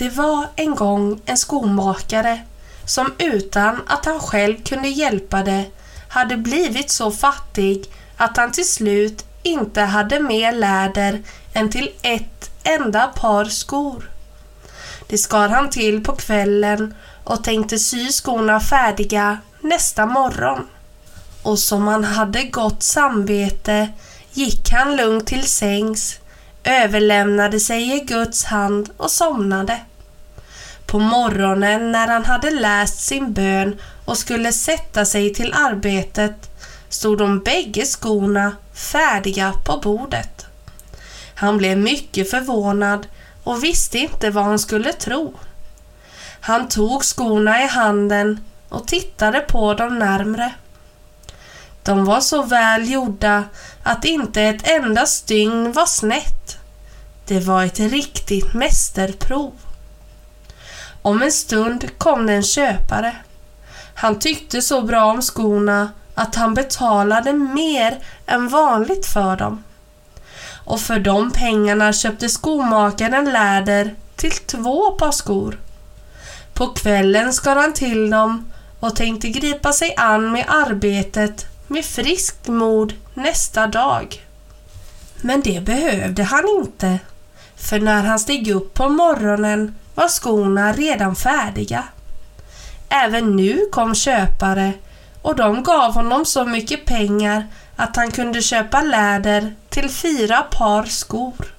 Det var en gång en skomakare som utan att han själv kunde hjälpa det hade blivit så fattig att han till slut inte hade mer läder än till ett enda par skor. Det skar han till på kvällen och tänkte sy skorna färdiga nästa morgon. Och som han hade gott samvete gick han lugnt till sängs, överlämnade sig i Guds hand och somnade. På morgonen när han hade läst sin bön och skulle sätta sig till arbetet stod de bägge skorna färdiga på bordet. Han blev mycket förvånad och visste inte vad han skulle tro. Han tog skorna i handen och tittade på dem närmre. De var så väl gjorda att inte ett enda stygn var snett. Det var ett riktigt mästerprov. Om en stund kom det en köpare. Han tyckte så bra om skorna att han betalade mer än vanligt för dem. Och för de pengarna köpte skomakaren läder till två par skor. På kvällen skar han till dem och tänkte gripa sig an med arbetet med friskt mod nästa dag. Men det behövde han inte, för när han steg upp på morgonen var skorna redan färdiga. Även nu kom köpare och de gav honom så mycket pengar att han kunde köpa läder till fyra par skor.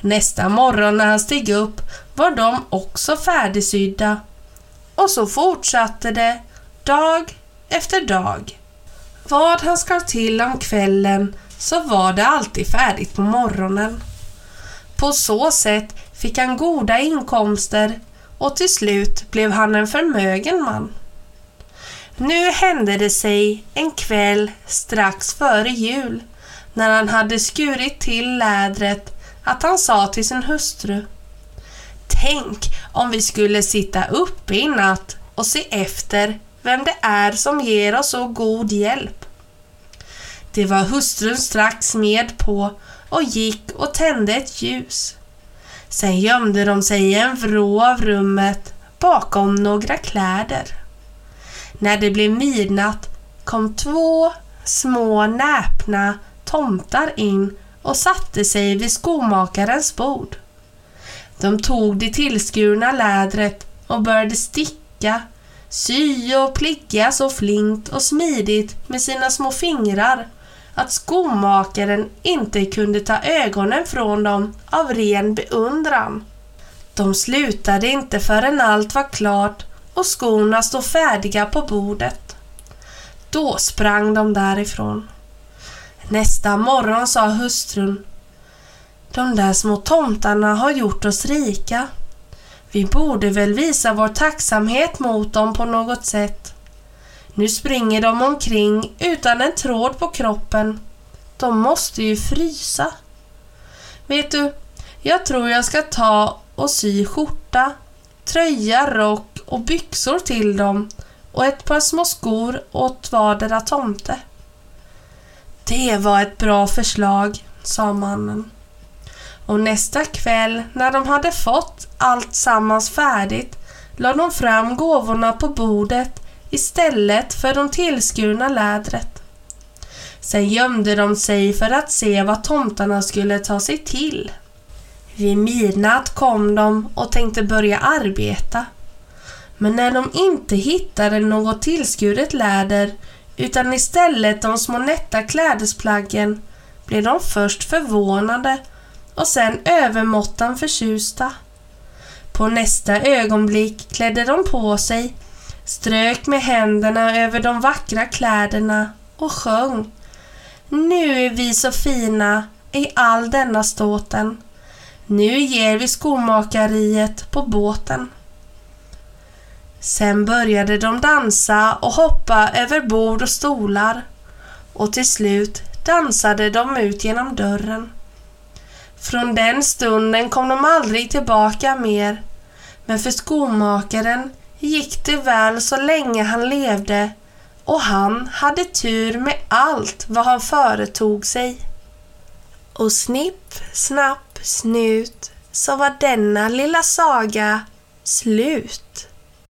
Nästa morgon när han steg upp var de också färdigsydda och så fortsatte det dag efter dag. Vad han skar till om kvällen så var det alltid färdigt på morgonen. På så sätt fick han goda inkomster och till slut blev han en förmögen man. Nu hände det sig en kväll strax före jul när han hade skurit till lädret att han sa till sin hustru Tänk om vi skulle sitta uppe i natt och se efter vem det är som ger oss så god hjälp. Det var hustrun strax med på och gick och tände ett ljus. Sen gömde de sig i en vrå av rummet bakom några kläder. När det blev midnatt kom två små näpna tomtar in och satte sig vid skomakarens bord. De tog det tillskurna lädret och började sticka, sy och pligga så flint och smidigt med sina små fingrar att skomakaren inte kunde ta ögonen från dem av ren beundran. De slutade inte förrän allt var klart och skorna stod färdiga på bordet. Då sprang de därifrån. Nästa morgon sa hustrun De där små tomtarna har gjort oss rika. Vi borde väl visa vår tacksamhet mot dem på något sätt. Nu springer de omkring utan en tråd på kroppen. De måste ju frysa. Vet du, jag tror jag ska ta och sy skjorta, tröja, rock och byxor till dem och ett par små skor åt vardera tomte. Det var ett bra förslag, sa mannen. Och nästa kväll när de hade fått allt sammans färdigt lade de fram gåvorna på bordet istället för de tillskurna lädret. Sen gömde de sig för att se vad tomtarna skulle ta sig till. Vid midnatt kom de och tänkte börja arbeta. Men när de inte hittade något tillskuret läder utan istället de små nätta klädesplaggen blev de först förvånade och sen övermåttan förtjusta. På nästa ögonblick klädde de på sig strök med händerna över de vackra kläderna och sjöng. Nu är vi så fina i all denna ståten. Nu ger vi skomakariet på båten. Sen började de dansa och hoppa över bord och stolar och till slut dansade de ut genom dörren. Från den stunden kom de aldrig tillbaka mer, men för skomakaren gick det väl så länge han levde och han hade tur med allt vad han företog sig. Och snipp, snapp, snut så var denna lilla saga slut.